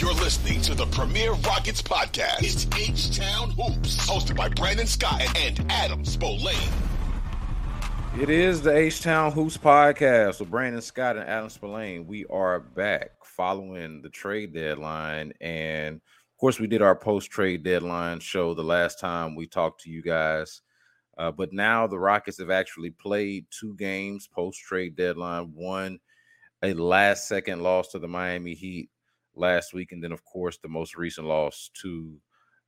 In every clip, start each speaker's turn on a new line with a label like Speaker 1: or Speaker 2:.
Speaker 1: You're listening to the Premier Rockets podcast. It's H Town Hoops, hosted by Brandon Scott and Adam Spolane.
Speaker 2: It is the H Town Hoops podcast with Brandon Scott and Adam Spolane. We are back following the trade deadline. And of course, we did our post trade deadline show the last time we talked to you guys. Uh, but now the Rockets have actually played two games post trade deadline. One, a last second loss to the Miami Heat last week. And then, of course, the most recent loss to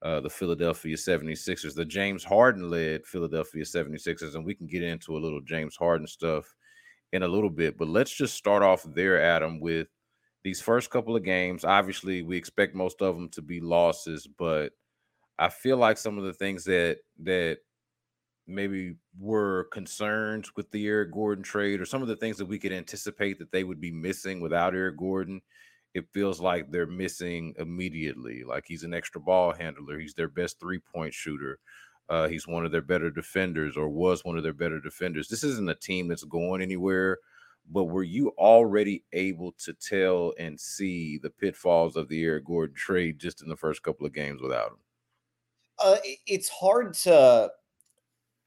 Speaker 2: uh, the Philadelphia 76ers, the James Harden led Philadelphia 76ers. And we can get into a little James Harden stuff in a little bit. But let's just start off there, Adam, with these first couple of games. Obviously, we expect most of them to be losses, but I feel like some of the things that that maybe were concerns with the Eric Gordon trade or some of the things that we could anticipate that they would be missing without Eric Gordon it feels like they're missing immediately. Like he's an extra ball handler. He's their best three point shooter. Uh, he's one of their better defenders or was one of their better defenders. This isn't a team that's going anywhere, but were you already able to tell and see the pitfalls of the Eric Gordon trade just in the first couple of games without him?
Speaker 3: Uh, it's hard to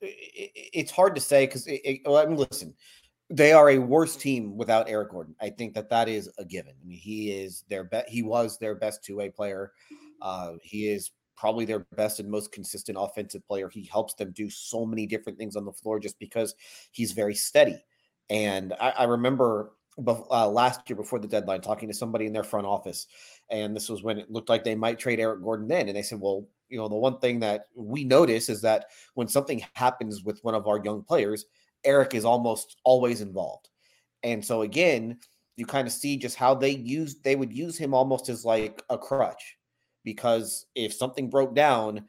Speaker 3: it's hard to say because well, I mean, listen, they are a worse team without Eric Gordon. I think that that is a given. I mean, he is their best. He was their best two way player. Uh, he is probably their best and most consistent offensive player. He helps them do so many different things on the floor just because he's very steady. And I, I remember uh, last year before the deadline talking to somebody in their front office, and this was when it looked like they might trade Eric Gordon then, and they said, "Well, you know, the one thing that we notice is that when something happens with one of our young players." Eric is almost always involved. And so again, you kind of see just how they use they would use him almost as like a crutch because if something broke down,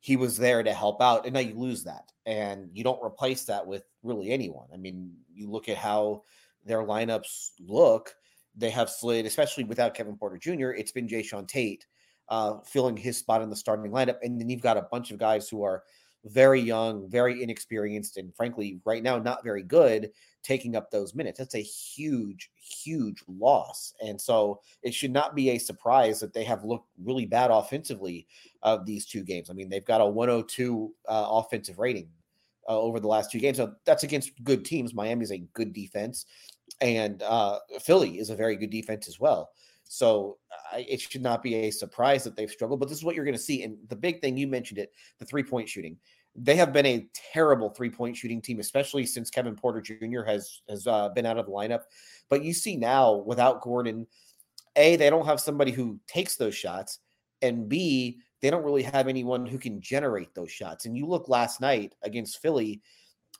Speaker 3: he was there to help out and now you lose that and you don't replace that with really anyone. I mean, you look at how their lineups look, they have slid, especially without Kevin Porter Jr., it's been Jae'Sean Tate uh, filling his spot in the starting lineup. And then you've got a bunch of guys who are very young, very inexperienced, and frankly, right now, not very good taking up those minutes. That's a huge, huge loss. And so it should not be a surprise that they have looked really bad offensively of these two games. I mean, they've got a 102 uh, offensive rating uh, over the last two games. So that's against good teams. Miami's a good defense, and uh, Philly is a very good defense as well. So I, it should not be a surprise that they've struggled, but this is what you're going to see. And the big thing you mentioned it, the three point shooting. They have been a terrible three point shooting team, especially since Kevin Porter Jr. has has uh, been out of the lineup. But you see now without Gordon, a they don't have somebody who takes those shots, and b they don't really have anyone who can generate those shots. And you look last night against Philly,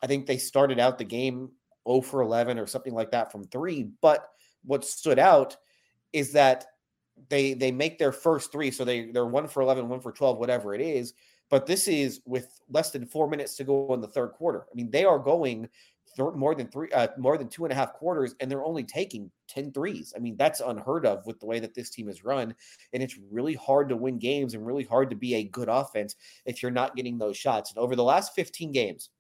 Speaker 3: I think they started out the game 0 for 11 or something like that from three. But what stood out is that they they make their first three, so they they're one for 11, one for 12, whatever it is. But this is with less than four minutes to go in the third quarter. I mean, they are going th- more than three, uh, more than two and a half quarters, and they're only taking 10 threes. I mean, that's unheard of with the way that this team is run. And it's really hard to win games and really hard to be a good offense if you're not getting those shots. And over the last 15 games,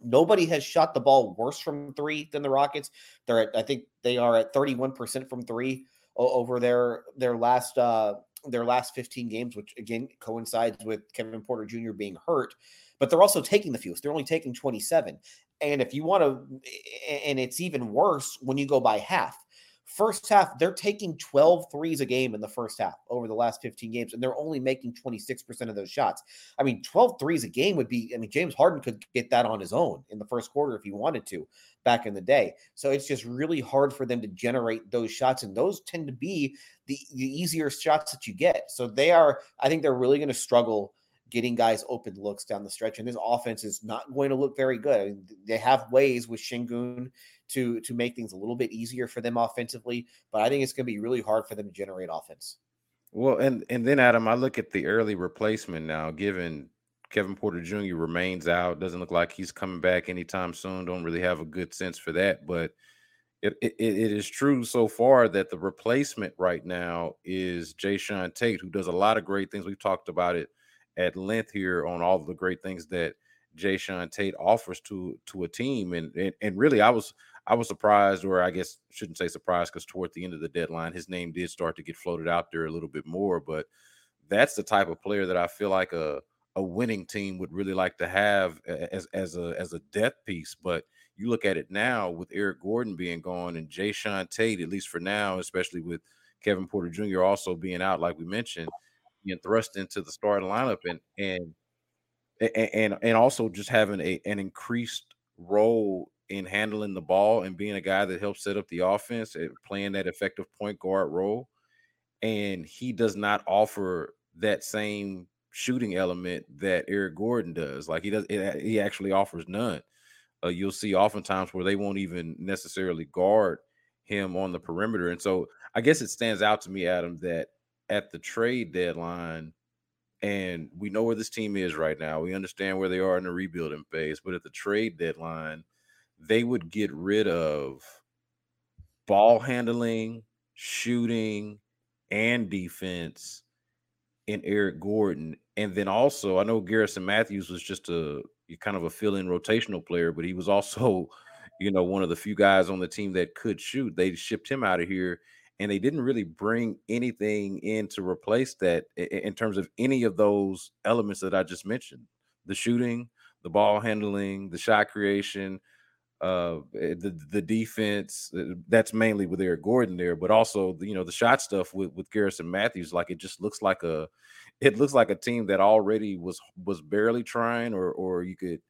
Speaker 3: Nobody has shot the ball worse from three than the Rockets. They're at, I think they are at 31% from three over their their last uh their last 15 games, which again coincides with Kevin Porter Jr. being hurt. But they're also taking the fewest. They're only taking 27. And if you want to, and it's even worse when you go by half. First half, they're taking 12 threes a game in the first half over the last 15 games, and they're only making 26% of those shots. I mean, 12 threes a game would be, I mean, James Harden could get that on his own in the first quarter if he wanted to back in the day. So it's just really hard for them to generate those shots, and those tend to be the, the easier shots that you get. So they are, I think they're really going to struggle getting guys open looks down the stretch. And this offense is not going to look very good. I mean, they have ways with Sengun to to make things a little bit easier for them offensively, but I think it's going to be really hard for them to generate offense.
Speaker 2: Well, and and then Adam, I look at the early replacement now, given Kevin Porter Jr. remains out, doesn't look like he's coming back anytime soon. Don't really have a good sense for that, but it, it, it is true so far that the replacement right now is Jae'Sean Tate, who does a lot of great things. We've talked about it at length here on all of the great things that Jae'Sean Tate offers to to a team, and and, and really, I was I was surprised, or I guess shouldn't say surprised, because toward the end of the deadline, his name did start to get floated out there a little bit more. But that's the type of player that I feel like a a winning team would really like to have as as a as a depth piece. But you look at it now with Eric Gordon being gone and Jae'Sean Tate, at least for now, especially with Kevin Porter Jr. also being out, like we mentioned, being thrust into the starting lineup and and and and also just having a an increased role in handling the ball and being a guy that helps set up the offense and playing that effective point guard role. And he does not offer that same shooting element that Eric Gordon does. Like he does, he actually offers none. Uh, you'll see oftentimes where they won't even necessarily guard him on the perimeter. And so I guess it stands out to me, Adam, that at the trade deadline, and we know where this team is right now. We understand where they are in the rebuilding phase, but at the trade deadline, they would get rid of ball mm-hmm. handling, shooting, and defense in Eric Gordon. And then also, I know Garrison Matthews was just a kind of a fill-in rotational player, but he was also, you know, one of the few guys on the team that could shoot. They shipped him out of here and they didn't really bring anything in to replace that in terms of any of those elements that I just mentioned the shooting, the ball handling, the shot creation, uh eh, the the defense uh, that's mainly with Eric Gordon there but also you know the shot stuff with with Garrison Matthews like it just looks like a it looks like a team that already was was barely trying or or you could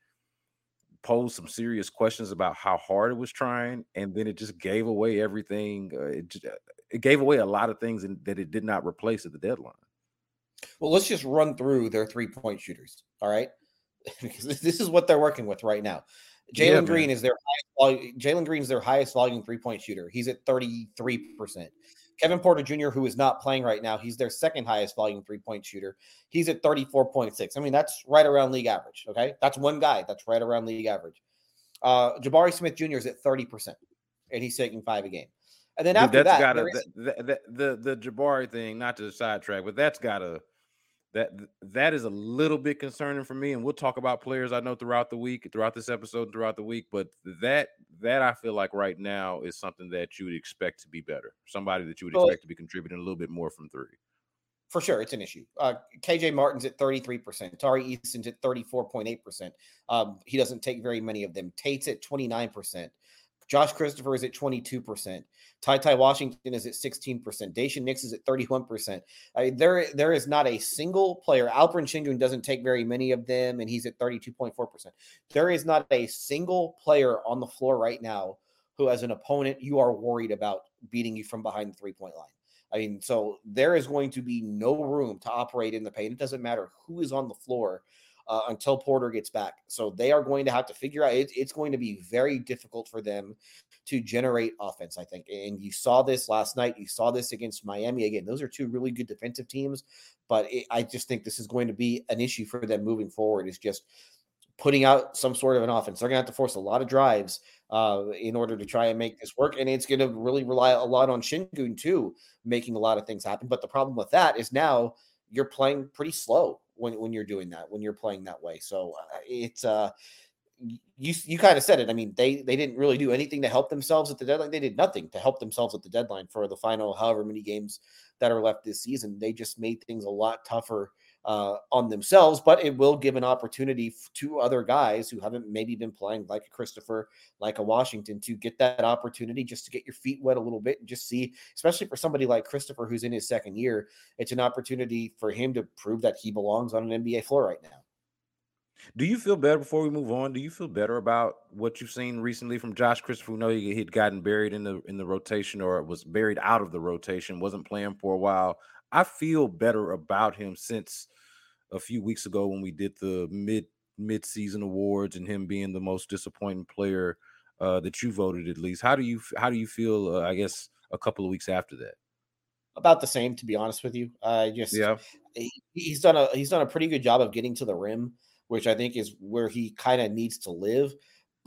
Speaker 2: pose some serious questions about how hard it was trying and then it just gave away everything uh, it, just, uh, it gave away a lot of things in, that it did not replace at the deadline.
Speaker 3: Well let's just run through their three point shooters all right? Because this is what they're working with right now Jalen yeah, Green is their highest Jalen Green is their highest volume three point shooter. He's at 33%. Kevin Porter Jr., who is not playing right now, he's their second highest volume three point shooter. He's at 34.6. I mean, that's right around league average. Okay. That's one guy that's right around league average. Uh, Jabari Smith Jr. is at 30%, and he's taking five a game. And then after that's that,
Speaker 2: gotta, is- the, the, the, the Jabari thing, not to sidetrack, but that's got to that that is a little bit concerning for me and we'll talk about players i know throughout the week throughout this episode throughout the week but that that i feel like right now is something that you would expect to be better somebody that you would expect to be contributing a little bit more from three.
Speaker 3: For sure it's an issue. Uh, KJ Martin's at 33% Tari Eason's at 34.8% um, he doesn't take very many of them. Tate's at 29% Josh Christopher is at 22%. Ty Ty Washington is at 16%. Daishen Nix is at 31%. I, there, there is not a single player. Alperen Sengun doesn't take very many of them, and he's at 32.4%. There is not a single player on the floor right now who, as an opponent, you are worried about beating you from behind the three point line. I mean, so there is going to be no room to operate in the paint. It doesn't matter who is on the floor uh, until Porter gets back. So they are going to have to figure out. It, it's going to be very difficult for them to generate offense. I think, and you saw this last night. You saw this against Miami again. Those are two really good defensive teams, but it, I just think this is going to be an issue for them moving forward. Is just putting out some sort of an offense. They're going to have to force a lot of drives uh, in order to try and make this work. And it's going to really rely a lot on Sengun too, making a lot of things happen. But the problem with that is now you're playing pretty slow when, when you're doing that, when you're playing that way. So uh, it's, uh, you you kind of said it. I mean, they they didn't really do anything to help themselves at the deadline. They did nothing to help themselves at the deadline for the final however many games that are left this season. They just made things a lot tougher uh, on themselves, but it will give an opportunity to other guys who haven't maybe been playing like a Christopher, like a Washington, to get that opportunity just to get your feet wet a little bit and just see, especially for somebody like Christopher who's in his second year, it's an opportunity for him to prove that he belongs on an NBA floor right now.
Speaker 2: Do you feel better before we move on? Do you feel better about what you've seen recently from Josh Christopher? Who know he had gotten buried in the in the rotation or was buried out of the rotation, wasn't playing for a while. I feel better about him since a few weeks ago when we did the mid mid season awards and him being the most disappointing player uh, that you voted at least. How do you how do you feel? Uh, I guess a couple of weeks after that.
Speaker 3: About the same, to be honest with you. I uh, just
Speaker 2: yeah,
Speaker 3: he, he's done a he's done a pretty good job of getting to the rim, which I think is where he kind of needs to live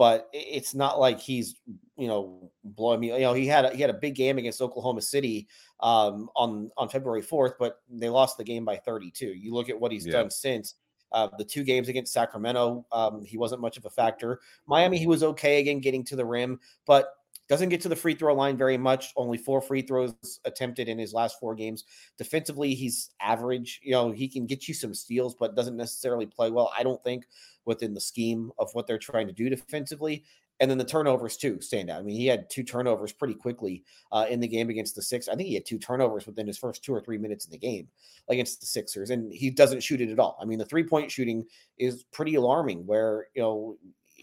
Speaker 3: but it's not like he's you know blowing me. You know, he had a, he had a big game against Oklahoma City um, on on February fourth, but they lost the game by thirty two. You look at what he's yeah. done since. Uh, the two games against Sacramento, um, he wasn't much of a factor. Miami, he was okay again getting to the rim, but doesn't get to the free throw line very much. Only four free throws attempted in his last four games. Defensively, he's average. You know, he can get you some steals, but doesn't necessarily play well. I don't think within the scheme of what they're trying to do defensively. And then the turnovers too stand out. I mean, he had two turnovers pretty quickly uh, in the game against the Six. I think he had two turnovers within his first two or three minutes in the game against the Sixers, and he doesn't shoot it at all. I mean, the three point shooting is pretty alarming. Where you know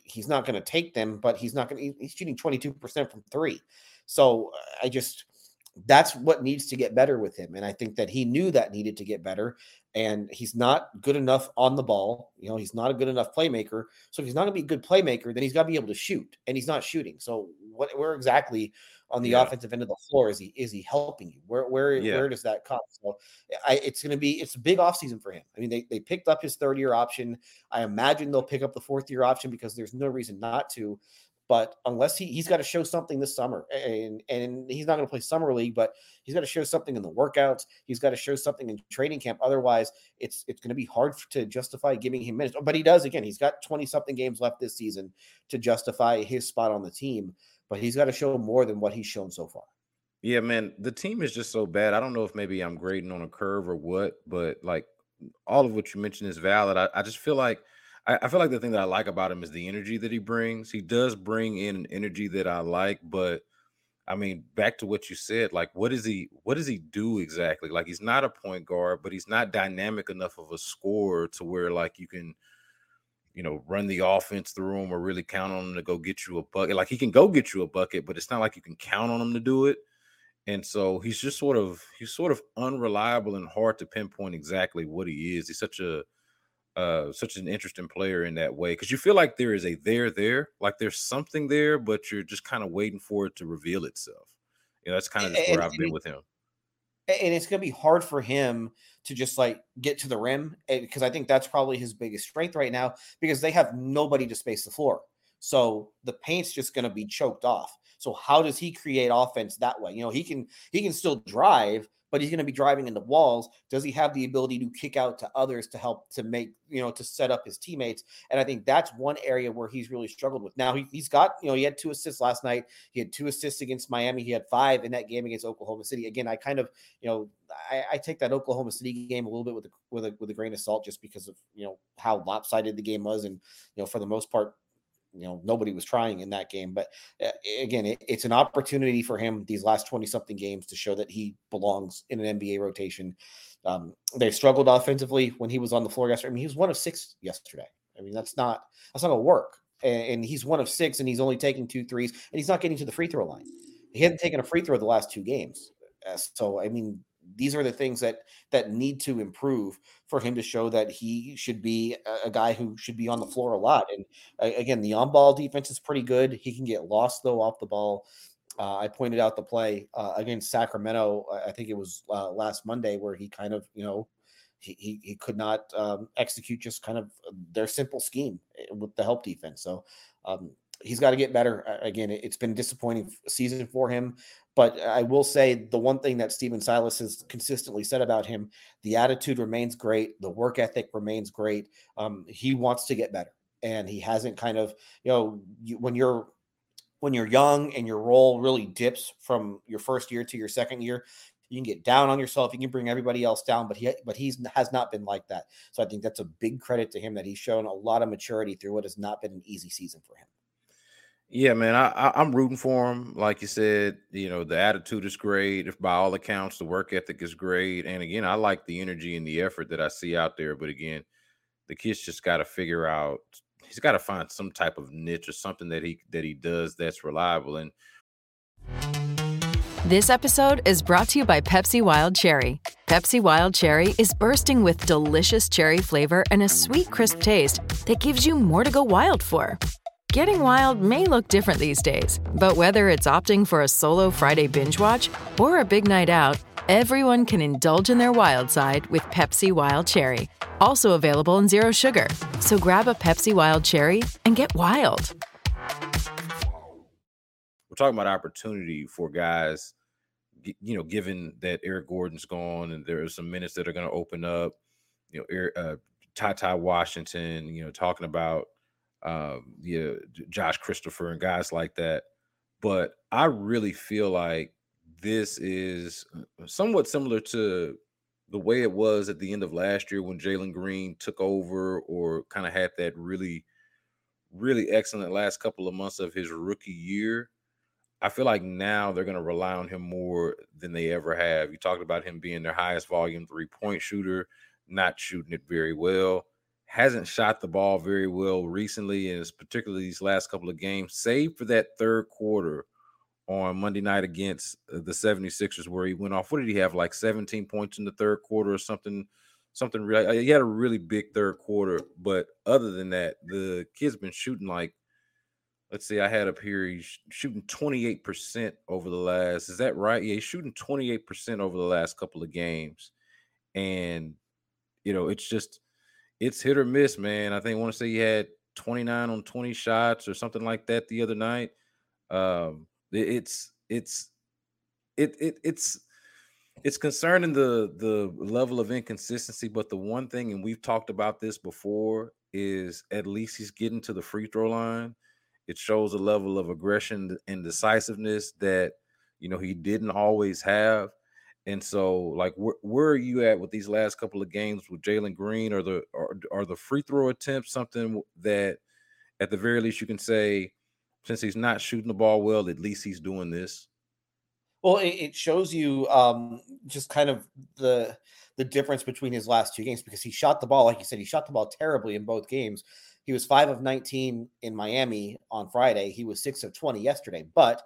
Speaker 3: he's not going to take them, but he's not going. to He's shooting twenty two percent from three. So I just that's what needs to get better with him. And I think that he knew that needed to get better. And he's not good enough on the ball. You know, he's not a good enough playmaker. So if he's not going to be a good playmaker, then he's got to be able to shoot. And he's not shooting. So what where exactly on the yeah. offensive end of the floor is he is he helping you? Where where yeah. where does that come? So I, it's going to be it's a big offseason for him. I mean, they they picked up his third year option. I imagine they'll pick up the fourth year option because there's no reason not to. But unless he he's got to show something this summer, and and he's not going to play summer league, but he's got to show something in the workouts. He's got to show something in training camp. Otherwise, it's it's going to be hard to justify giving him minutes. But he does again. He's got twenty something games left this season to justify his spot on the team. But he's got to show more than what he's shown so far.
Speaker 2: Yeah, man, the team is just so bad. I don't know if maybe I'm grading on a curve or what, but like all of what you mentioned is valid. I, I just feel like I, I feel like the thing that I like about him is the energy that he brings. He does bring in an energy that I like, but I mean, back to what you said, like what does he what does he do exactly? Like he's not a point guard, but he's not dynamic enough of a scorer to where like you can, you know, run the offense through him or really count on him to go get you a bucket. Like he can go get you a bucket, but it's not like you can count on him to do it. And so he's just sort of he's sort of unreliable and hard to pinpoint exactly what he is. He's such a uh, such an interesting player in that way because you feel like there is a there there, like there's something there, but you're just kind of waiting for it to reveal itself. You know, that's kind of where and, I've been with him.
Speaker 3: And it's going to be hard for him to just like get to the rim because I think that's probably his biggest strength right now because they have nobody to space the floor. So the paint's just going to be choked off. So how does he create offense that way? You know, he can he can still drive, but he's going to be driving into walls. Does he have the ability to kick out to others to help to make, you know, to set up his teammates? And I think that's one area where he's really struggled with. Now he, has got, you know, he had two assists last night. He had two assists against Miami. He had five in that game against Oklahoma City. Again, I kind of, you know, I, I take that Oklahoma City game a little bit with a, with a with a grain of salt just because of you know how lopsided the game was, and you know for the most part you know nobody was trying in that game but uh, again it, it's an opportunity for him these last 20 something games to show that he belongs in an nba rotation. Um, they struggled offensively when he was on the floor yesterday. I mean he was one of six yesterday. I mean that's not that's not gonna work. And, and he's one of six and he's only taking two threes and he's not getting to the free throw line. He hasn't taken a free throw the last two games. Uh, so i mean these are the things that that need to improve for him to show that he should be a, a guy who should be on the floor a lot. And uh, again, the on-ball defense is pretty good. He can get lost though off the ball. Uh, I pointed out the play uh, against Sacramento. I think it was uh, last Monday where he kind of, you know, he, he, he could not um, execute just kind of their simple scheme eh, with the help defense. So um, he's got to get better. Again, it's been a disappointing season for him, but I will say the one thing that Stephen Silas has consistently said about him: the attitude remains great, the work ethic remains great. Um, he wants to get better, and he hasn't kind of you know you, when you're when you're young and your role really dips from your first year to your second year, you can get down on yourself. You can bring everybody else down, but he but he's has not been like that. So I think that's a big credit to him that he's shown a lot of maturity through what has not been an easy season for him.
Speaker 2: Yeah, man, I, I am rooting for him. Like you said, you know the attitude is great. If by all accounts the work ethic is great, and again, I like the energy and the effort that I see out there. But again, the kid's just got to figure out. He's got to find some type of niche or something that he that he does that's reliable. And
Speaker 4: this episode is brought to you by Pepsi Wild Cherry. Pepsi Wild Cherry is bursting with delicious cherry flavor and a sweet, crisp taste that gives you more to go wild for. Getting wild may look different these days, but whether it's opting for a solo Friday binge watch or a big night out, everyone can indulge in their wild side with Pepsi Wild Cherry. Also available in Zero Sugar. So grab a Pepsi Wild Cherry and get wild.
Speaker 2: We're talking about opportunity for guys, you know, given that Eric Gordon's gone and there are some minutes that are going to open up, you know, uh, Ty Ty Washington, you know, talking about um, yeah, Josh Christopher and guys like that. But I really feel like this is uh, somewhat similar to the way it was at the end of last year when Jalen Green took over or kind of had that really, really excellent last couple of months of his rookie year. I feel like now they're going to rely on him more than they ever have. You talked about him being their highest volume three point shooter, not shooting it very well hasn't shot the ball very well recently, and it's particularly these last couple of games, save for that third quarter on Monday night against uh, the 76ers, where he went off. What did he have? Like 17 points in the third quarter or something. Something really, uh, he had a really big third quarter, but other than that, the kid's been shooting like, let's see, I had up here, he's shooting 28% over the last, is that right? Yeah, he's shooting 28% over the last couple of games. And, you know, it's just, it's hit or miss, man. I think I want to say he had 29 on 20 shots or something like that the other night. Um, it's it's it, it it's it's concerning the the level of inconsistency, but the one thing, and we've talked about this before, is at least he's getting to the free throw line. It shows a level of aggression and decisiveness that you know he didn't always have. And so, like, where, where are you at with these last couple of games with Jalen Green? Or the are, are the free throw attempts something that, at the very least, you can say, since he's not shooting the ball well, at least he's doing this.
Speaker 3: Well, it, it shows you um, just kind of the the difference between his last two games because he shot the ball, like you said, he shot the ball terribly in both games. He was five of 19 in Miami on Friday. He was six of 20 yesterday, but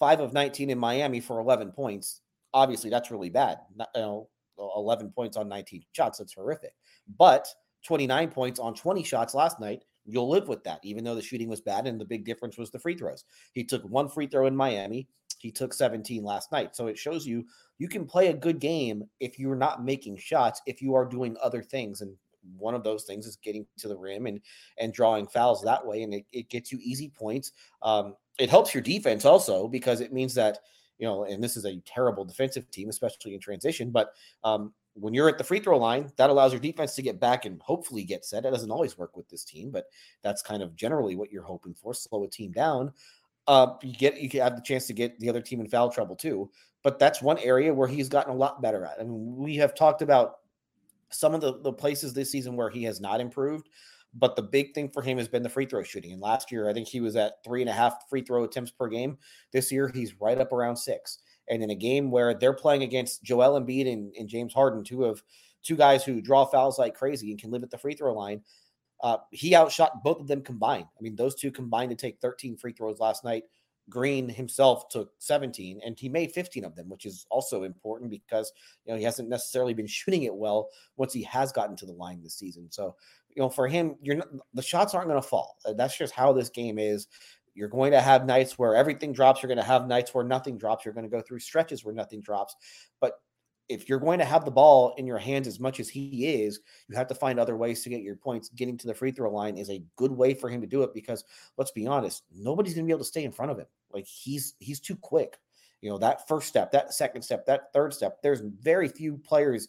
Speaker 3: five of 19 in Miami for 11 points obviously that's really bad. Not, you know, 11 points on 19 shots. That's horrific. But 29 points on 20 shots last night, you'll live with that, even though the shooting was bad. And the big difference was the free throws. He took one free throw in Miami. He took 17 last night. So it shows you you can play a good game if you're not making shots, if you are doing other things. And one of those things is getting to the rim and and drawing fouls that way. And it, it gets you easy points. Um, it helps your defense also because it means that – you know, and this is a terrible defensive team, especially in transition. But um, when you're at the free throw line, that allows your defense to get back and hopefully get set. It doesn't always work with this team, but that's kind of generally what you're hoping for. Slow a team down. Uh, you get you have the chance to get the other team in foul trouble too. But that's one area where he's gotten a lot better at. I mean, we have talked about some of the, the places this season where he has not improved. But the big thing for him has been the free throw shooting. And last year, I think he was at three and a half free throw attempts per game. This year, he's right up around six. And in a game where they're playing against Joel Embiid and, and James Harden, two of two guys who draw fouls like crazy and can live at the free throw line, uh, he outshot both of them combined. I mean, those two combined to take 13 free throws last night. Green himself took 17 and he made 15 of them, which is also important because you know he hasn't necessarily been shooting it well once he has gotten to the line this season. So you know, for him, you're not, the shots aren't going to fall. Uh, that's just how this game is. You're going to have nights where everything drops. You're going to have nights where nothing drops. You're going to go through stretches where nothing drops. But if you're going to have the ball in your hands as much as he is, you have to find other ways to get your points. Getting to the free throw line is a good way for him to do it because let's be honest, nobody's going to be able to stay in front of him. Like he's he's too quick. You know, that first step, that second step, that third step, there's very few players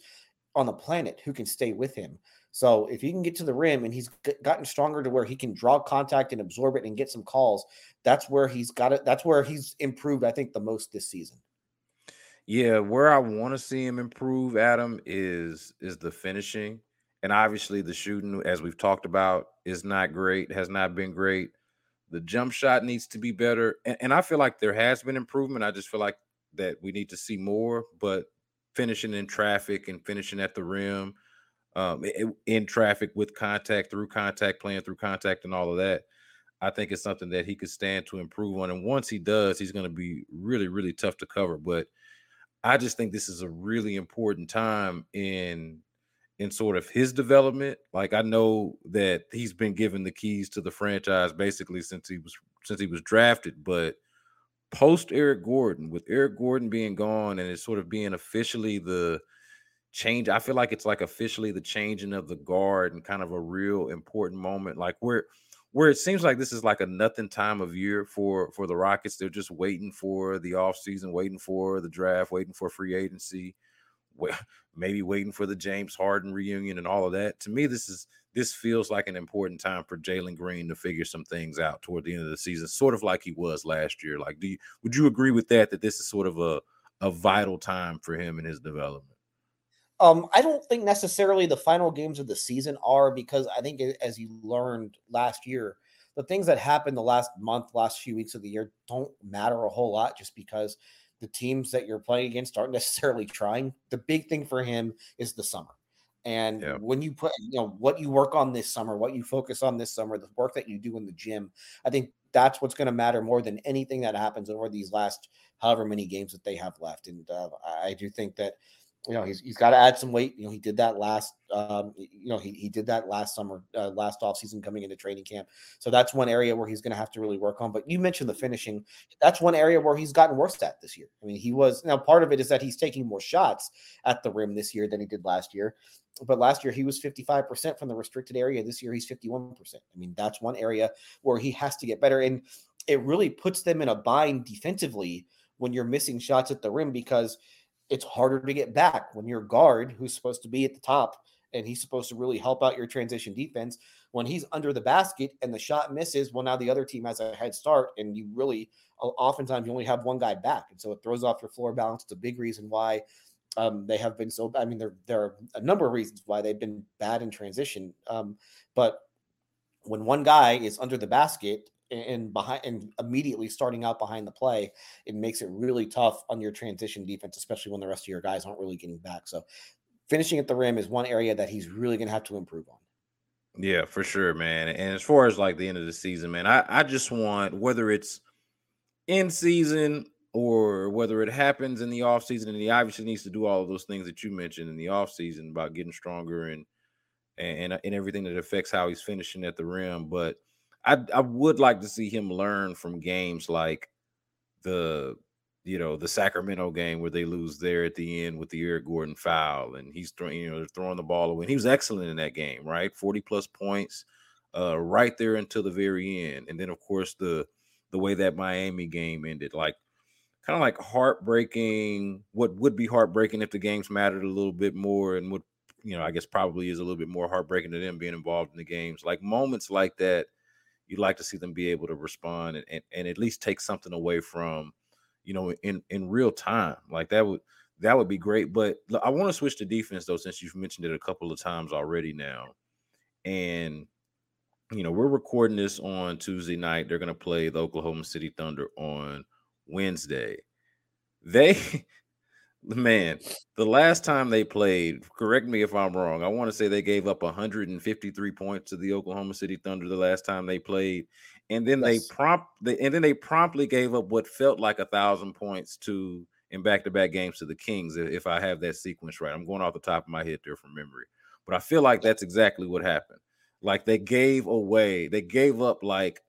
Speaker 3: on the planet who can stay with him. So if he can get to the rim and he's gotten stronger to where he can draw contact and absorb it and get some calls, that's where he's got it. That's where he's improved, I think, the most this season.
Speaker 2: Yeah, where I want to see him improve, Adam, is is the finishing. And obviously the shooting, as we've talked about, is not great, has not been great. The jump shot needs to be better. And, and I feel like there has been improvement. I just feel like that we need to see more, but finishing in traffic and finishing at the rim, um, in traffic with contact, through contact, playing through contact, and all of that. I think it's something that he could stand to improve on. And once he does, he's going to be really, really tough to cover. But I just think this is a really important time in in sort of his development. Like I know that he's been given the keys to the franchise basically since he was since he was drafted, but post Eric Gordon, with Eric Gordon being gone and it's sort of being officially the change, I feel like it's like officially the changing of the guard and kind of a real important moment. Like we're where it seems like this is like a nothing time of year for for the Rockets. They're just waiting for the offseason, waiting for the draft, waiting for free agency, maybe waiting for the James Harden reunion and all of that. To me, this is this feels like an important time for Jalen Green to figure some things out toward the end of the season, sort of like he was last year. Like, do you would you agree with that? That this is sort of a a vital time for him in his development.
Speaker 3: Um, I don't think necessarily the final games of the season are because I think as you learned last year, the things that happened the last month, last few weeks of the year don't matter a whole lot just because the teams that you're playing against aren't necessarily trying. The big thing for him is the summer. And yeah. when you put, you know, what you work on this summer, what you focus on this summer, the work that you do in the gym, I think that's what's going to matter more than anything that happens over these last however many games that they have left. And uh, I do think that you know he's he's got to add some weight. You know he did that last um, you know he, he did that last summer uh, last off season coming into training camp. So that's one area where he's going to have to really work on. But you mentioned the finishing. That's one area where he's gotten worse at this year. I mean he was now part of it is that he's taking more shots at the rim this year than he did last year. But last year he was 55% from the restricted area. This year he's 51%. I mean that's one area where he has to get better and it really puts them in a bind defensively when you're missing shots at the rim because – it's harder to get back when your guard, who's supposed to be at the top and he's supposed to really help out your transition defense, when he's under the basket and the shot misses, well, now the other team has a head start, and you really oftentimes you only have one guy back, and so it throws off your floor balance. It's a big reason why um, they have been so. I mean, there there are a number of reasons why they've been bad in transition, um, but when one guy is under the basket and behind and immediately starting out behind the play, it makes it really tough on your transition defense, especially when the rest of your guys aren't really getting back. So finishing at the rim is one area that he's really going to have to improve on.
Speaker 2: Yeah, for sure, man. And as far as like the end of the season, man, I, I just want whether it's in season or whether it happens in the offseason, and he obviously needs to do all of those things that you mentioned in the offseason about getting stronger and and and everything that affects how he's finishing at the rim. But I I would like to see him learn from games like the you know the Sacramento game where they lose there at the end with the Eric Gordon foul and he's throwing you know throwing the ball away. And he was excellent in that game, right? 40 plus points uh right there until the very end. And then of course the the way that Miami game ended like kind of like heartbreaking what would be heartbreaking if the games mattered a little bit more and would you know I guess probably is a little bit more heartbreaking to them being involved in the games. Like moments like that you'd like to see them be able to respond and, and, and at least take something away from, you know, in, in real time. Like that would that would be great. But I want to switch to defense though, since you've mentioned it a couple of times already now. And you know, we're recording this on Tuesday night. They're gonna play the Oklahoma City Thunder on Wednesday. They man, the last time they played, correct me if I'm wrong. I want to say they gave up 153 points to the Oklahoma City Thunder the last time they played, and then yes. they prompt and then they promptly gave up what felt like a thousand points to in back-to-back games to the Kings. If I have that sequence right, I'm going off the top of my head there from memory, but I feel like that's exactly what happened. Like they gave away, they gave up like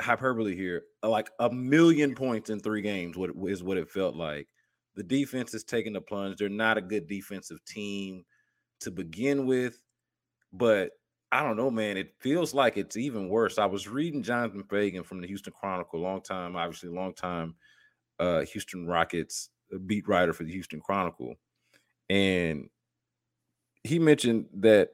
Speaker 2: hyperbole here, like a million points in three games. What is what it felt like the defense is taking the plunge. They're not a good defensive team to begin with, but I don't know, man. It feels like it's even worse. I was reading Jonathan Feigen from the Houston Chronicle, long time, obviously, long time uh, Houston Rockets uh, beat writer for the Houston Chronicle, and he mentioned that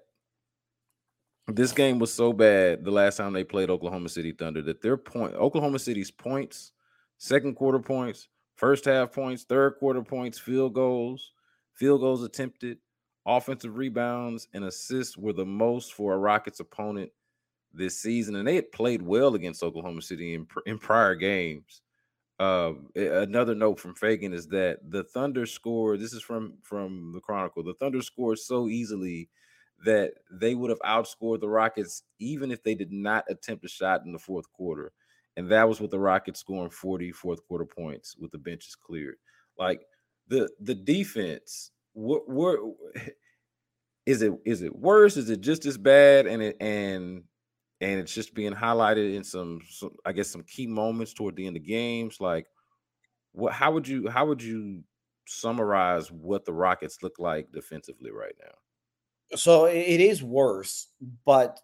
Speaker 2: this game was so bad the last time they played Oklahoma City Thunder that their point, Oklahoma City's points, second quarter points, first half points, third quarter points, field goals, field goals attempted, offensive rebounds, and assists were the most for a Rockets opponent this season. And they had played well against Oklahoma City in, in prior games. Uh, another note from Feigen is that the Thunder scored. This is from from the Chronicle. The Thunder scored so easily that they would have outscored the Rockets even if they did not attempt a shot in the fourth quarter. And that was with the Rockets scoring 40 fourth quarter points with the benches cleared. Like the the defense, what what is it is it worse? Is it just as bad? And it and and it's just being highlighted in some, some I guess some key moments toward the end of games. Like, what? How would you how would you summarize what the Rockets look like defensively right now?
Speaker 3: So it is worse, but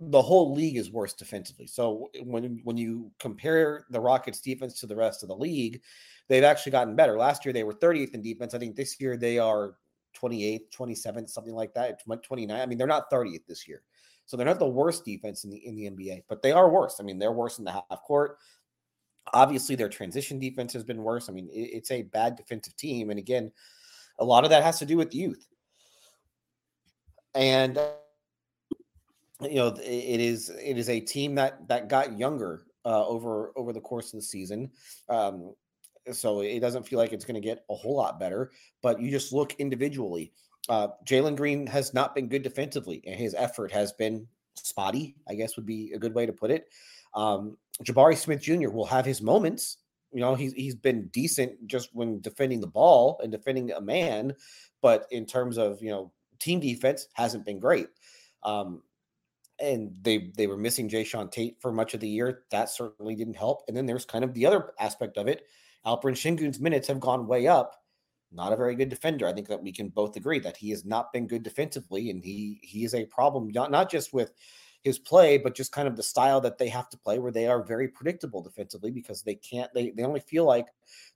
Speaker 3: the whole league is worse defensively. So when when you compare the Rockets defense to the rest of the league, they've actually gotten better. Last year they were 30th in defense. I think this year they are 28th, 27th, something like that. 29. I mean, they're not 30th this year. So they're not the worst defense in the in the NBA, but they are worse. I mean, they're worse in the half court. Obviously, their transition defense has been worse. I mean, it, it's a bad defensive team, and again, a lot of that has to do with youth. And you know, it is it is a team that that got younger uh, over over the course of the season. Um, so it doesn't feel like it's going to get a whole lot better. But you just look individually. Uh, Jalen Green has not been good defensively, and his effort has been spotty. I guess would be a good way to put it. Um, Jabari Smith Jr. will have his moments. You know, he's he's been decent just when defending the ball and defending a man, but in terms of you know team defense, hasn't been great. Um, and they they were missing Jae'Sean Tate for much of the year. That certainly didn't help. And then there's kind of the other aspect of it. Alperen Sengun's minutes have gone way up, not a very good defender. I think that we can both agree that he has not been good defensively, and he he is a problem not not just with his play, but just kind of the style that they have to play, where they are very predictable defensively because they can't they they only feel like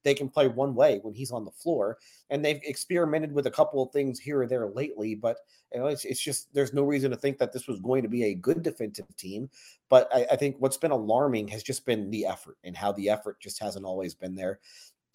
Speaker 3: they can play one way when he's on the floor, and they've experimented with a couple of things here or there lately, but you know, it's, it's just there's no reason to think that this was going to be a good defensive team. But I, I think what's been alarming has just been the effort and how the effort just hasn't always been there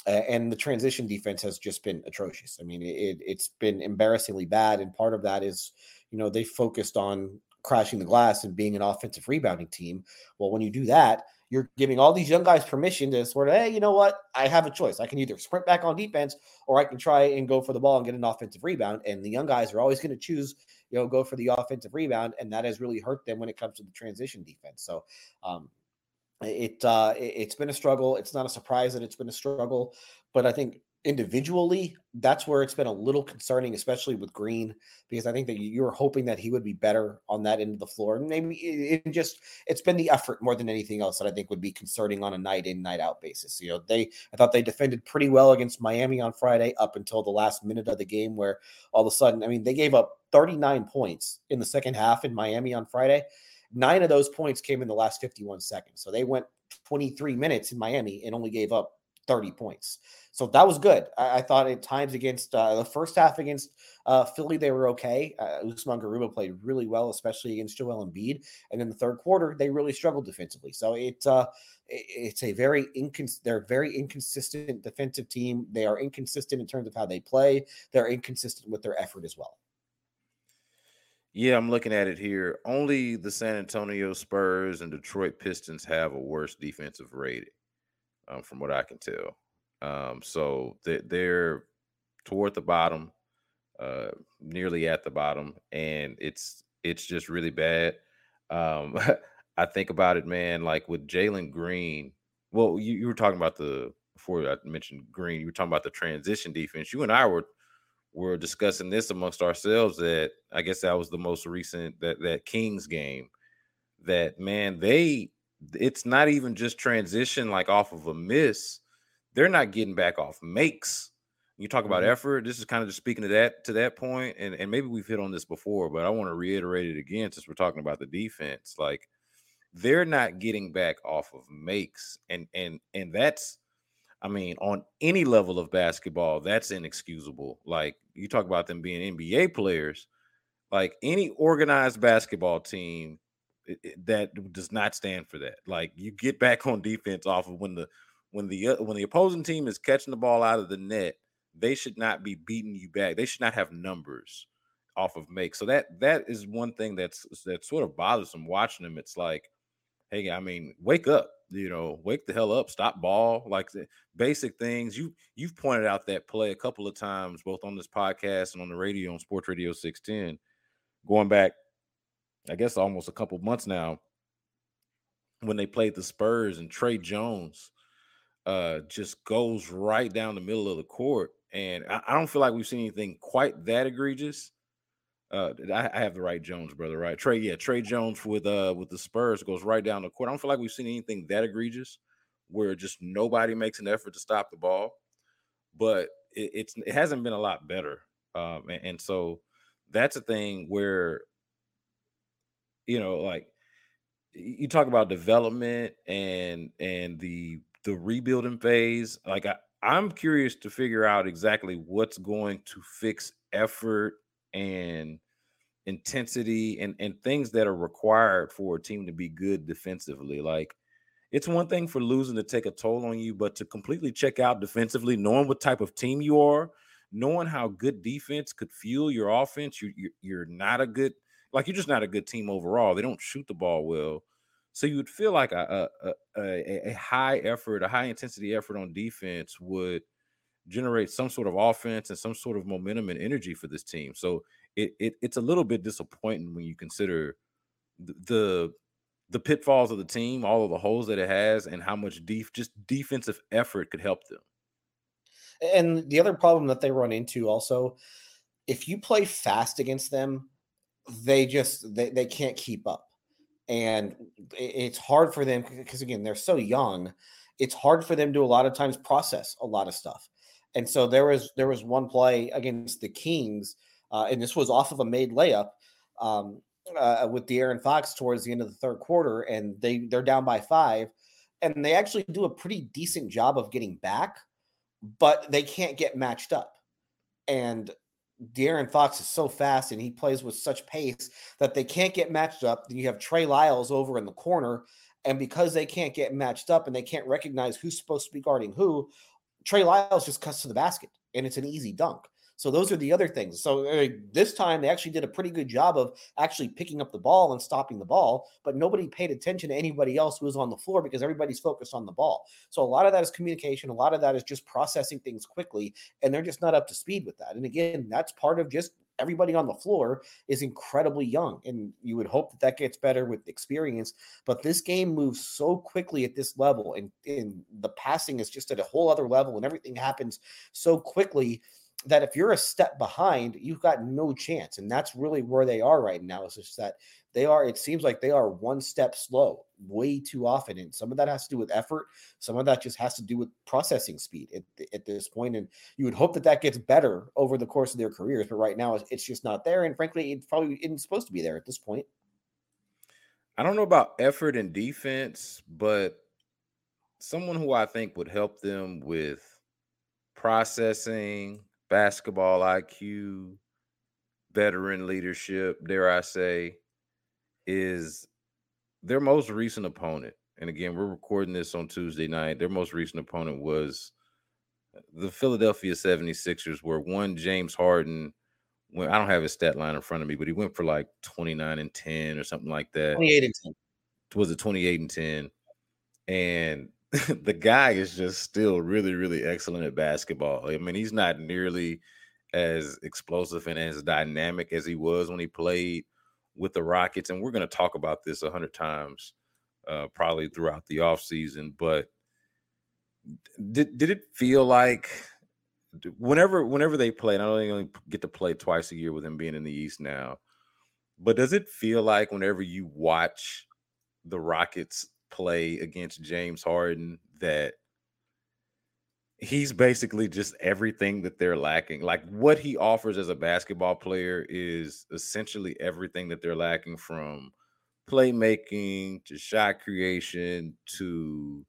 Speaker 3: and the transition defense has just been atrocious. I mean, it, it's been embarrassingly bad, and part of that is, you know, they focused on crashing the glass and being an offensive rebounding team. Well, when you do that, you're giving all these young guys permission to sort of, hey, you know what? I have a choice. I can either sprint back on defense or I can try and go for the ball and get an offensive rebound. And the young guys are always going to choose, you know, go for the offensive rebound, and that has really hurt them when it comes to the transition defense. So, um, it uh, it's been a struggle. It's not a surprise that it's been a struggle, but I think individually that's where it's been a little concerning, especially with Green, because I think that you were hoping that he would be better on that end of the floor. And maybe it, just it's been the effort more than anything else that I think would be concerning on a night in night out basis. You know, they I thought they defended pretty well against Miami on Friday up until the last minute of the game, where all of a sudden, I mean, they gave up 39 points in the second half in Miami on Friday. Nine of those points came in the last 51 seconds. So they went 23 minutes in Miami and only gave up 30 points. So that was good. I, I thought at times against uh, the first half against uh, Philly, they were okay. Uh, Usman Garuba played really well, especially against Joel Embiid. And in the third quarter, they really struggled defensively. So it, uh, it's a very incons- they're a very inconsistent defensive team. They are inconsistent in terms of how they play. They're inconsistent with their effort as well.
Speaker 2: Yeah, I'm looking at it here. Only the San Antonio Spurs and Detroit Pistons have a worse defensive rating, um, from what I can tell. Um, so they, they're toward the bottom, uh, nearly at the bottom, and it's it's just really bad. Um, I think about it, man. Like with Jalen Green. Well, you, you were talking about the before I mentioned Green. You were talking about the transition defense. You and I were were discussing this amongst ourselves that I guess that was the most recent that that Kings game that man they it's not even just transition like off of a miss they're not getting back off makes You talk about
Speaker 3: Mhm.
Speaker 2: effort. This is kind of just speaking to that to that point, and and maybe we've hit on this before, but I want to reiterate it again since we're talking about the defense. Like they're not getting back off of makes, and and and that's, I mean, on any level of basketball, that's inexcusable. Like you talk about them being NBA players, like any organized basketball team that does not stand for that. Like you get back on defense off of when the when the uh, when the opposing team is catching the ball out of the net, they should not be beating you back. They should not have numbers off of make. So that that is one thing that's that sort of bothersome watching them. It's like, hey, I mean, wake up, you know, wake the hell up, stop ball, like the basic things. You you've pointed out that play a couple of times, both on this podcast and on the radio on Sports Radio 610, going back, I guess almost a couple months now, when they played the Spurs and Tre Jones uh just goes right down the middle of the court. And I, I don't feel like we've seen anything quite that egregious. Uh, I, I have the right Jones brother, right? Tre, yeah, Tre Jones with uh with the Spurs goes right down the court. I don't feel like we've seen anything that egregious where just nobody makes an effort to stop the ball, but it, it's it hasn't been a lot better. Um, and, and so that's a thing where you know, like you talk about development and and the the rebuilding phase. Like I, I'm curious to figure out exactly what's going to fix effort and intensity and and things that are required for a team to be good defensively. Like it's one thing for losing to take a toll on you, but to completely check out defensively, knowing what type of team you are, knowing how good defense could fuel your offense, you, you you're not a good like you're just not a good team overall. They don't shoot the ball well, so you would feel like a a, a, a high effort, a high intensity effort on defense would generate some sort of offense and some sort of momentum and energy for this team. So it, it it's a little bit disappointing when you consider the, the pitfalls of the team, all of the holes that it has, and how much def- just defensive effort could help them.
Speaker 3: And the other problem that they run into also, if you play fast against them, they just they, they can't keep up. And it's hard for them because again, they're so young. It's hard for them to a lot of times process a lot of stuff. And so there was there was one play against the Kings, uh, and this was off of a made layup um, uh, with Fox towards the end of the third quarter, and they they're down by five, and they actually do a pretty decent job of getting back, but they can't get matched up. And De'Aaron Fox is so fast and he plays with such pace that they can't get matched up. Then you have Trey Lyles over in the corner, and because they can't get matched up and they can't recognize who's supposed to be guarding who, Trey Lyles just cuts to the basket and it's an easy dunk. So those are the other things. So uh, this time they actually did a pretty good job of actually picking up the ball and stopping the ball, but nobody paid attention to anybody else who was on the floor because everybody's focused on the ball. So a lot of that is communication, a lot of that is just processing things quickly, and they're just not up to speed with that. And again, that's part of just everybody on the floor is incredibly young, and you would hope that that gets better with experience. But this game moves so quickly at this level, and, and the passing is just at a whole other level, and everything happens so quickly that if you're a step behind, you've got no chance. And that's really where they are right now. Is just that they are, it seems like they are one step slow way too often. And some of that has to do with effort. Some of that just has to do with processing speed at, at this point. And you would hope that that gets better over the course of their careers. But right now, it's, it's just not there. And frankly, it probably isn't supposed to be there at this point.
Speaker 2: I don't know about effort and defense, but someone who I think would help them with processing, basketball IQ, veteran leadership, dare I say, is their most recent opponent. And again, we're recording this on Tuesday night. Their most recent opponent was uh, the Philadelphia 76ers, where one James Harden went, I don't have his stat line in front of me, but he went for like 29 and 10 or something like that.
Speaker 3: 28 and 10.
Speaker 2: Was it 28 and 10? And the guy is just still really, really excellent at basketball. I mean, he's not nearly as explosive and as dynamic as he was when he played with the Rockets. And we're going to talk about this a hundred times, uh, probably throughout the offseason. But did did it feel like whenever whenever they play, and I don't only get to play twice a year with him being in the East now, but does it feel like whenever you watch the Rockets play against James Harden that he's basically just everything that they're lacking. Like what he offers as a basketball player is essentially everything that they're lacking from playmaking to shot creation to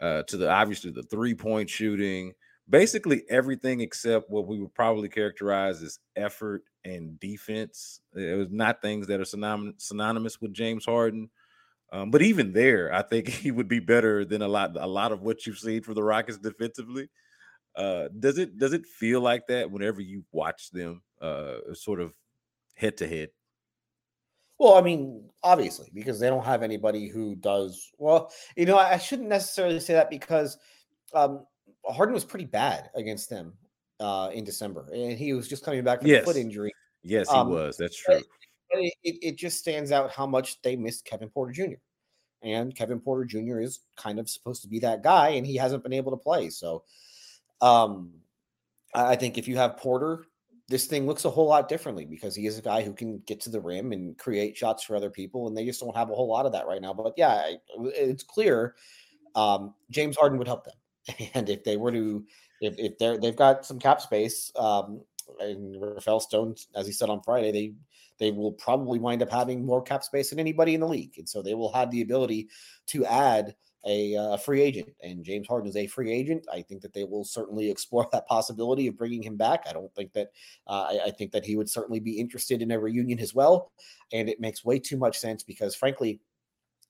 Speaker 2: uh to the obviously the three-point shooting. Basically everything except what we would probably characterize as effort and defense. It was not things that are synonymous synonymous with James Harden. Um, but even there, I think he would be better than a lot a lot of what you've seen from the Rockets defensively. Uh, does it does it feel like that whenever you watch them uh, sort of head to head?
Speaker 3: Well, I mean, obviously, because they don't have anybody who does well. You know, I shouldn't necessarily say that because um, Harden was pretty bad against them uh, in December, and he was just coming back from
Speaker 2: yes.
Speaker 3: a foot injury.
Speaker 2: Yes, he um, was. That's true
Speaker 3: it, it just stands out how much they missed Kevin Porter Jr. And Kevin Porter Jr. is kind of supposed to be that guy, and he hasn't been able to play. So, um, I think if you have Porter, this thing looks a whole lot differently because he is a guy who can get to the rim and create shots for other people, and they just don't have a whole lot of that right now. But yeah, it's clear um, James Harden would help them, and if they were to, if, if they're they've got some cap space, um, and Rafael Stone, as he said on Friday, they they will probably wind up having more cap space than anybody in the league. And so they will have the ability to add a uh, free agent. And James Harden is a free agent. I think that they will certainly explore that possibility of bringing him back. I don't think that, uh, I, I think that he would certainly be interested in a reunion as well. And it makes way too much sense because, frankly,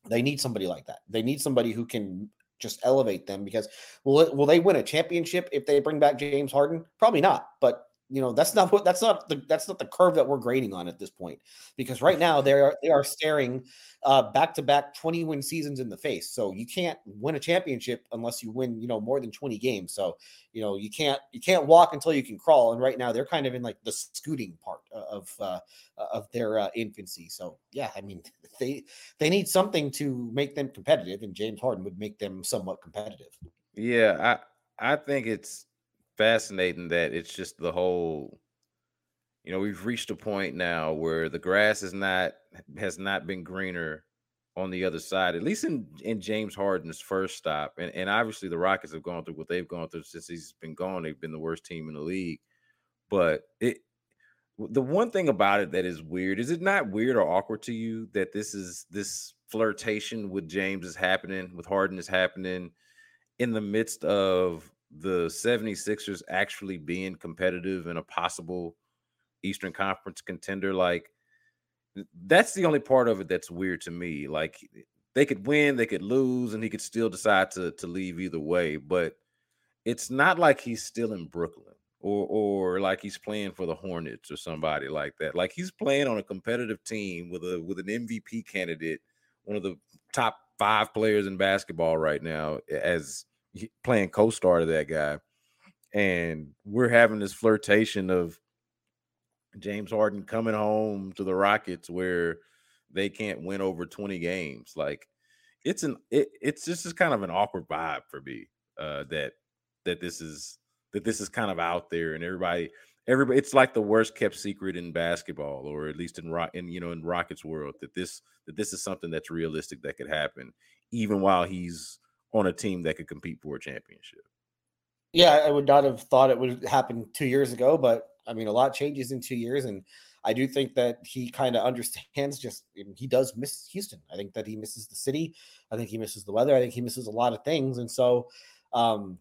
Speaker 3: they need somebody like that. They need somebody who can just elevate them because will will they win a championship if they bring back James Harden? Probably not. But you know that's not what that's not the that's not the curve that we're grading on at this point because right now they are they are staring uh back to back 20 win seasons in the face. So you can't win a championship unless you win you know more than 20 games. So you know you can't you can't walk until you can crawl. And right now they're kind of in like the scooting part of uh of their uh, infancy. So yeah i mean they they need something to make them competitive and james harden would make them somewhat competitive.
Speaker 2: Yeah i i think it's fascinating that it's just the whole you know we've reached a point now where the grass is not has not been greener on the other side at least in in James Harden's first stop and and obviously the Rockets have gone through what they've gone through since he's been gone they've been the worst team in the league but it the one thing about it that is weird is it not weird or awkward to you that this is this flirtation with James is happening with Harden is happening in the midst of the 76ers actually being competitive and a possible Eastern Conference contender, like that's the only part of it that's weird to me. Like they could win, they could lose, and he could still decide to to leave either way. But it's not like he's still in Brooklyn or or like he's playing for the Hornets or somebody like that. Like he's playing on a competitive team with a with an MVP candidate, one of the top five players in basketball right now, as playing co-star to that guy, and we're having this flirtation of James Harden coming home to the Rockets where they can't win over 20 games. Like it's an it, it's just kind of an awkward vibe for me uh that that this is that this is kind of out there and everybody everybody it's like the worst kept secret in basketball or at least in rock in you know in Rockets world that this that this is something that's realistic that could happen even while he's on a team that could compete for a championship.
Speaker 3: Yeah, I would not have thought it would happen two years ago, but I mean, a lot changes in two years, and I do think that he kind of understands. Just he does miss Houston. I think that he misses the city. I think he misses the weather. I think he misses a lot of things, and so um,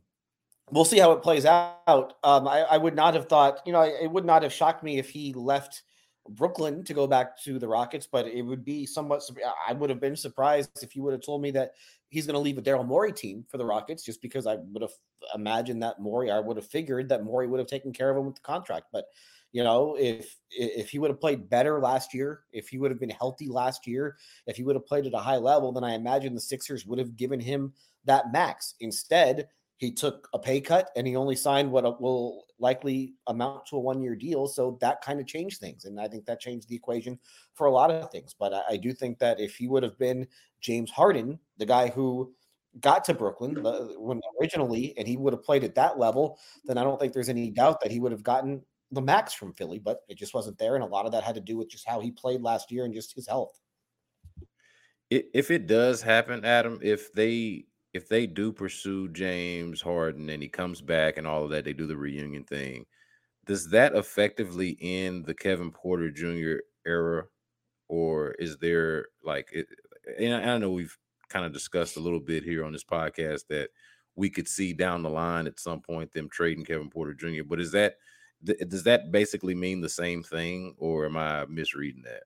Speaker 3: we'll see how it plays out. Um, I, I, would not have thought, you know, it would not have shocked me if he left Brooklyn to go back to the Rockets, but it would be somewhat. I would have been surprised if you would have told me that he's going to leave a Daryl Morey team for the Rockets, just because I would have imagined that Morey. I would have figured that Morey would have taken care of him with the contract. But you know, if if he would have played better last year, if he would have been healthy last year, if he would have played at a high level, then I imagine the Sixers would have given him that max. Instead, he took a pay cut and he only signed what uh, will likely amount to a one year deal. So that kind of changed things. And I think that changed the equation for a lot of things. But I, I do think that if he would have been James Harden, the guy who got to Brooklyn when originally, and he would have played at that level, then I don't think there's any doubt that he would have gotten the max from Philly, but it just wasn't there. And a lot of that had to do with just how he played last year and just his health.
Speaker 2: If it does happen, Adam, if they if they do pursue James Harden and he comes back and all of that, they do the reunion thing. Does that effectively end the Kevin Porter Jr. era, or is there like it? And I know we've kind of discussed a little bit here on this podcast that we could see down the line at some point them trading Kevin Porter Jr. But is that does that basically mean the same thing, or am I misreading that?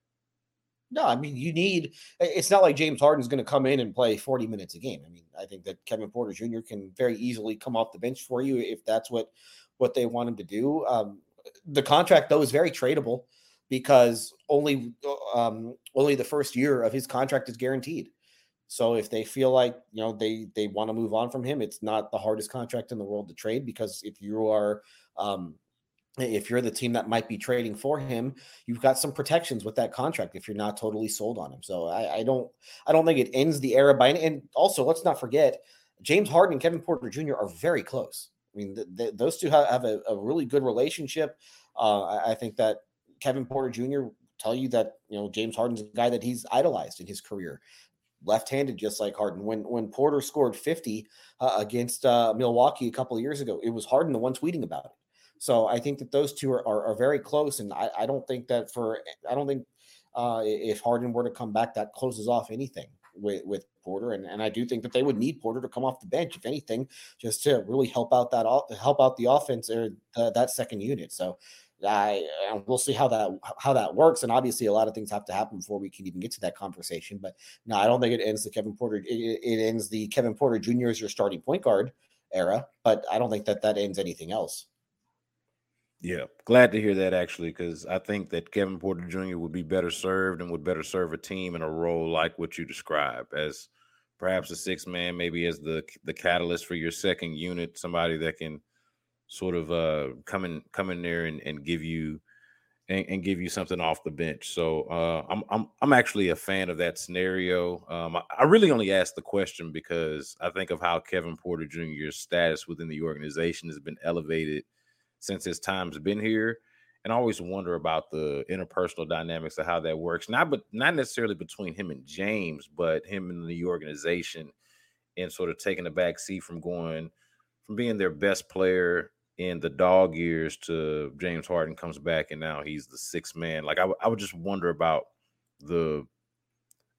Speaker 3: No, I mean you need. It's not like James Harden's going to come in and play 40 minutes a game. I mean, I think that Kevin Porter Jr. can very easily come off the bench for you if that's what what they want him to do. Um, the contract though is very tradable because only um, only the first year of his contract is guaranteed. So if they feel like you know they they want to move on from him, it's not the hardest contract in the world to trade because if you are um, if you're the team that might be trading for him, you've got some protections with that contract if you're not totally sold on him. So I, I don't I don't think it ends the era by and also let's not forget James Harden and Kevin Porter Jr. are very close. I mean, those two have, have a, a, really good relationship. Uh, I, I, think that Kevin Porter Jr. tell you that you know James Harden's a guy that he's idolized in his career, left-handed just like Harden. When when Porter scored 50 uh, against uh, Milwaukee a couple of years ago, it was Harden the one tweeting about it. So I think that those two are, are, are very close, and I, I, don't think that for I don't think uh, if Harden were to come back, that closes off anything with with Porter, and, and I do think that they would need Porter to come off the bench, if anything, just to really help out that help out the offense or the, that second unit. So I we'll see how that how that works, and obviously a lot of things have to happen before we can even get to that conversation. But no, I don't think it ends the Kevin Porter. It, it ends the Kevin Porter Jr. as your starting point guard era, but I don't think that that ends anything else.
Speaker 2: Yeah, glad to hear that actually, because I think that Kevin Porter Jr. would be better served and would better serve a team in a role like what you describe as perhaps a six man, maybe as the the catalyst for your second unit, somebody that can sort of uh come in come in there and, and give you and, and give you something off the bench. So uh, I'm I'm I'm actually a fan of that scenario. Um, I, I really only asked the question because I think of how Kevin Porter Jr.'s status within the organization has been elevated since his time's been here. And I always wonder about the interpersonal dynamics of how that works. Not but not necessarily between him and James, but him and the organization and sort of taking a back seat from going from being their best player in the dog years to James Harden comes back and now he's the sixth man. Like I, w- I would just wonder about the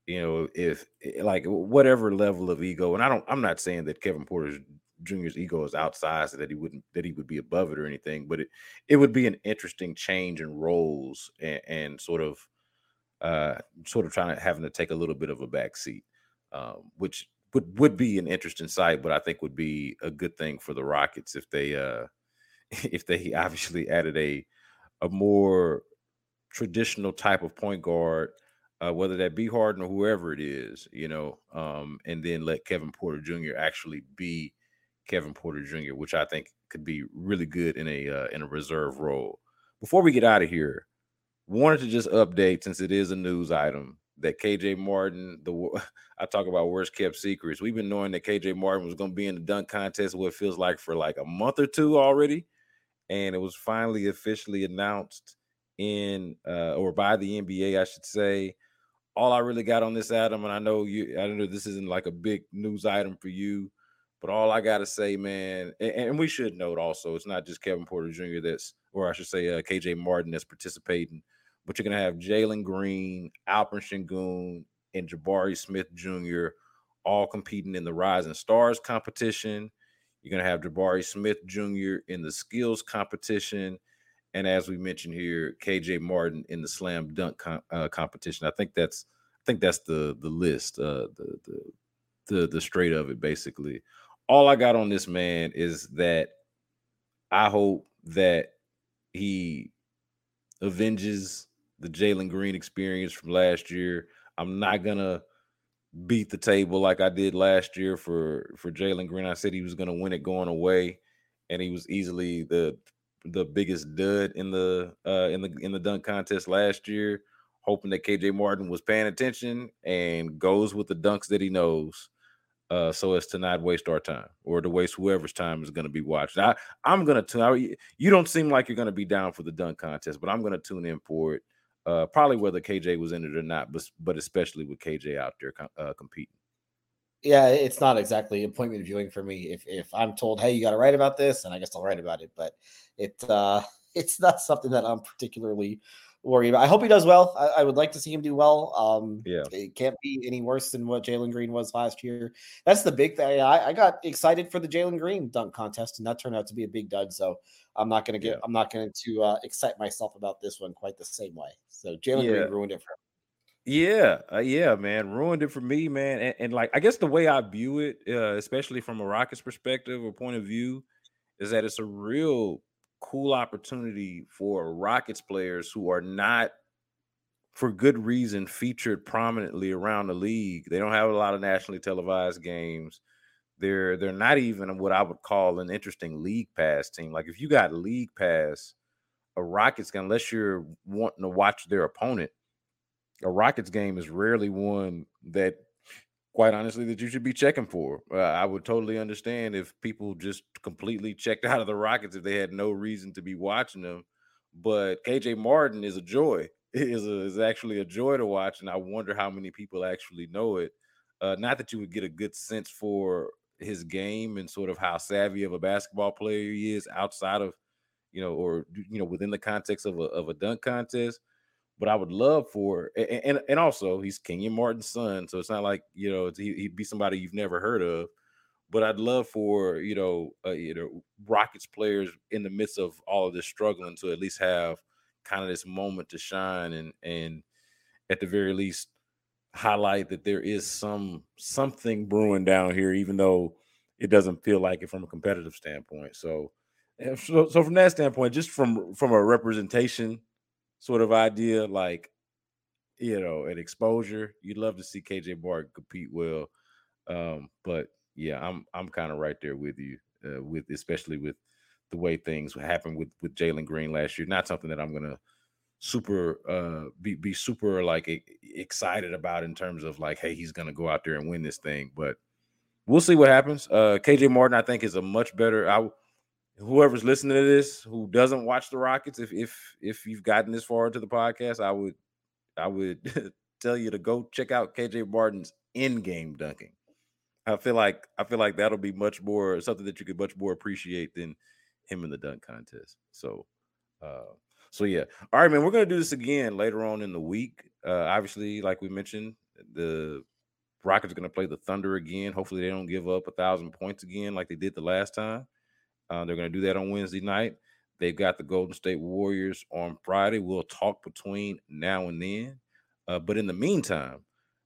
Speaker 2: you know if eh, like whatever level of ego and I don't I'm not saying that Kevin Porter's Junior's ego is outsized that he wouldn't that he would be above it or anything, but it it would be an interesting change in roles and, and sort of uh sort of trying to having to take a little bit of a back seat, um, which would would be an interesting sight, but I think would be a good thing for the Rockets if they uh if they obviously added a a more traditional type of point guard uh, whether that be Harden or whoever it is, you know, um, and then let Kevin Porter Jr. actually be Kevin Porter Jr., which I think could be really good in a uh, in a reserve role. Before we get out of here, wanted to just update since it is a news item that KJ Martin, the I talk about worst kept secrets. We've been knowing that KJ Martin was going to be in the dunk contest. What feels like for like a month or two already, and it was finally officially announced in uh, or by the NBA, I should say. All I really got on this, Adam, and I know you. I don't know this isn't like a big news item for you but all I gotta say, man, and, and, we should note also, it's not just Kevin Porter Jr. that's, or I should say, uh, KJ Martin that's participating, but you're gonna have Jalen Green, Alperen Sengun, and Jabari Smith Jr. all competing in the Rising Stars competition. You're gonna have Jabari Smith Jr. in the skills competition, and as we mentioned here, KJ Martin in the slam dunk com- uh, competition. I think that's, I think that's the the list, uh, the the the the straight of it basically all I got on this man is that I hope that he avenges the Jalen Green experience from last year. I'm not gonna beat the table like I did last year for for Jalen Green. I said he was gonna win it going away, and he was easily the the biggest dud in the uh in the in the dunk contest last year. Hoping that KJ Martin was paying attention and goes with the dunks that he knows uh, so as to not waste our time or to waste whoever's time is going to be watching. I, I'm going to tune. I, You don't seem like you're going to be down for the dunk contest, but I'm going to tune in for it. Uh, probably whether KJ was in it or not, but but especially with KJ out there uh, competing.
Speaker 3: yeah, it's not exactly appointment viewing for me. If if I'm told, hey, you got to write about this, and I guess I'll write about it. But it uh, it's not something that I'm particularly worried about. I hope he does well. I, I would like to see him do well. Um,
Speaker 2: Yeah.
Speaker 3: it can't be any worse than what Jalen Green was last year. That's the big thing. I, I got excited for the Jalen Green dunk contest, and that turned out to be a big dud. So I'm not going to get.
Speaker 2: Yeah.
Speaker 3: I'm not going to uh, excite myself about this one quite the same way. So Jalen
Speaker 2: Yeah.
Speaker 3: Green ruined it for. him.
Speaker 2: Yeah, uh, yeah, man, ruined it for me, man. And, and like, I guess the way I view it, uh, especially from a Rockets perspective or point of view, is that it's a real cool opportunity for Rockets players who are not, for good reason, featured prominently around the league. They don't have a lot of nationally televised games. They're they're not even what I would call an interesting league pass team. Like if you got league pass, a Rockets game, unless you're wanting to watch their opponent a Rockets game is rarely one that, quite honestly, that you should be checking for. Uh, I would totally understand if people just completely checked out of the Rockets if they had no reason to be watching them. But KJ Martin is a joy. is a, is actually a joy to watch, and I wonder how many people actually know it. Uh, not that you would get a good sense for his game and sort of how savvy of a basketball player he is outside of, you know, or you know, within the context of a of a dunk contest but I would love for and and, and also he's Kenyon Martin's son, so it's not like you know he, he'd be somebody you've never heard of. But I'd love for you know uh, you know Rockets players in the midst of all of this struggling to at least have kind of this moment to shine and and at the very least highlight that there is some something brewing down here, even though it doesn't feel like it from a competitive standpoint. So, eh, so, so from that standpoint, just from from a representation sort of idea, like you know, an exposure. You'd love to see KJ Martin compete well, um, but yeah, I'm I'm kind of right there with you, uh, with especially with the way things happened with with Jalen Green last year. Not something that I'm gonna super uh be be super like excited about in terms of like, hey, he's gonna go out there and win this thing, but we'll see what happens. Uh KJ Martin, I think, is a much better. I whoever's listening to this who doesn't watch the Rockets, if if if you've gotten this far into the podcast, I would I would tell you to go check out KJ Martin's in-game dunking. I feel like I feel like that'll be much more something that you could much more appreciate than him in the dunk contest. So uh so yeah. All right, man. We're gonna do this again later on in the week. Uh obviously, like we mentioned, the Rockets are gonna play the Thunder again. Hopefully they don't give up a thousand points again like they did the last time. Uh, they're going to do that on Wednesday night. They've got the Golden State Warriors on Friday. We'll talk between now and then. Uh, but in the meantime,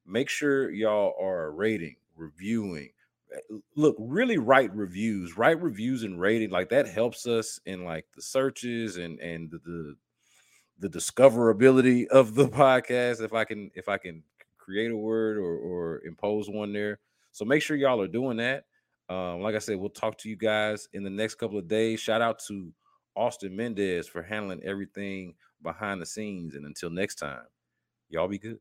Speaker 2: make sure y'all are rating, reviewing. Uh, Look, really write reviews, write reviews and rating. Like that helps us in like the searches and and the the, the discoverability of the podcast. If I can if I can create a word or or impose one there. So make sure y'all are doing that. Um, like I said, we'll talk to you guys in the next couple of days. Shout out to Austin Mendez for handling everything behind the scenes. And until next time, y'all be good.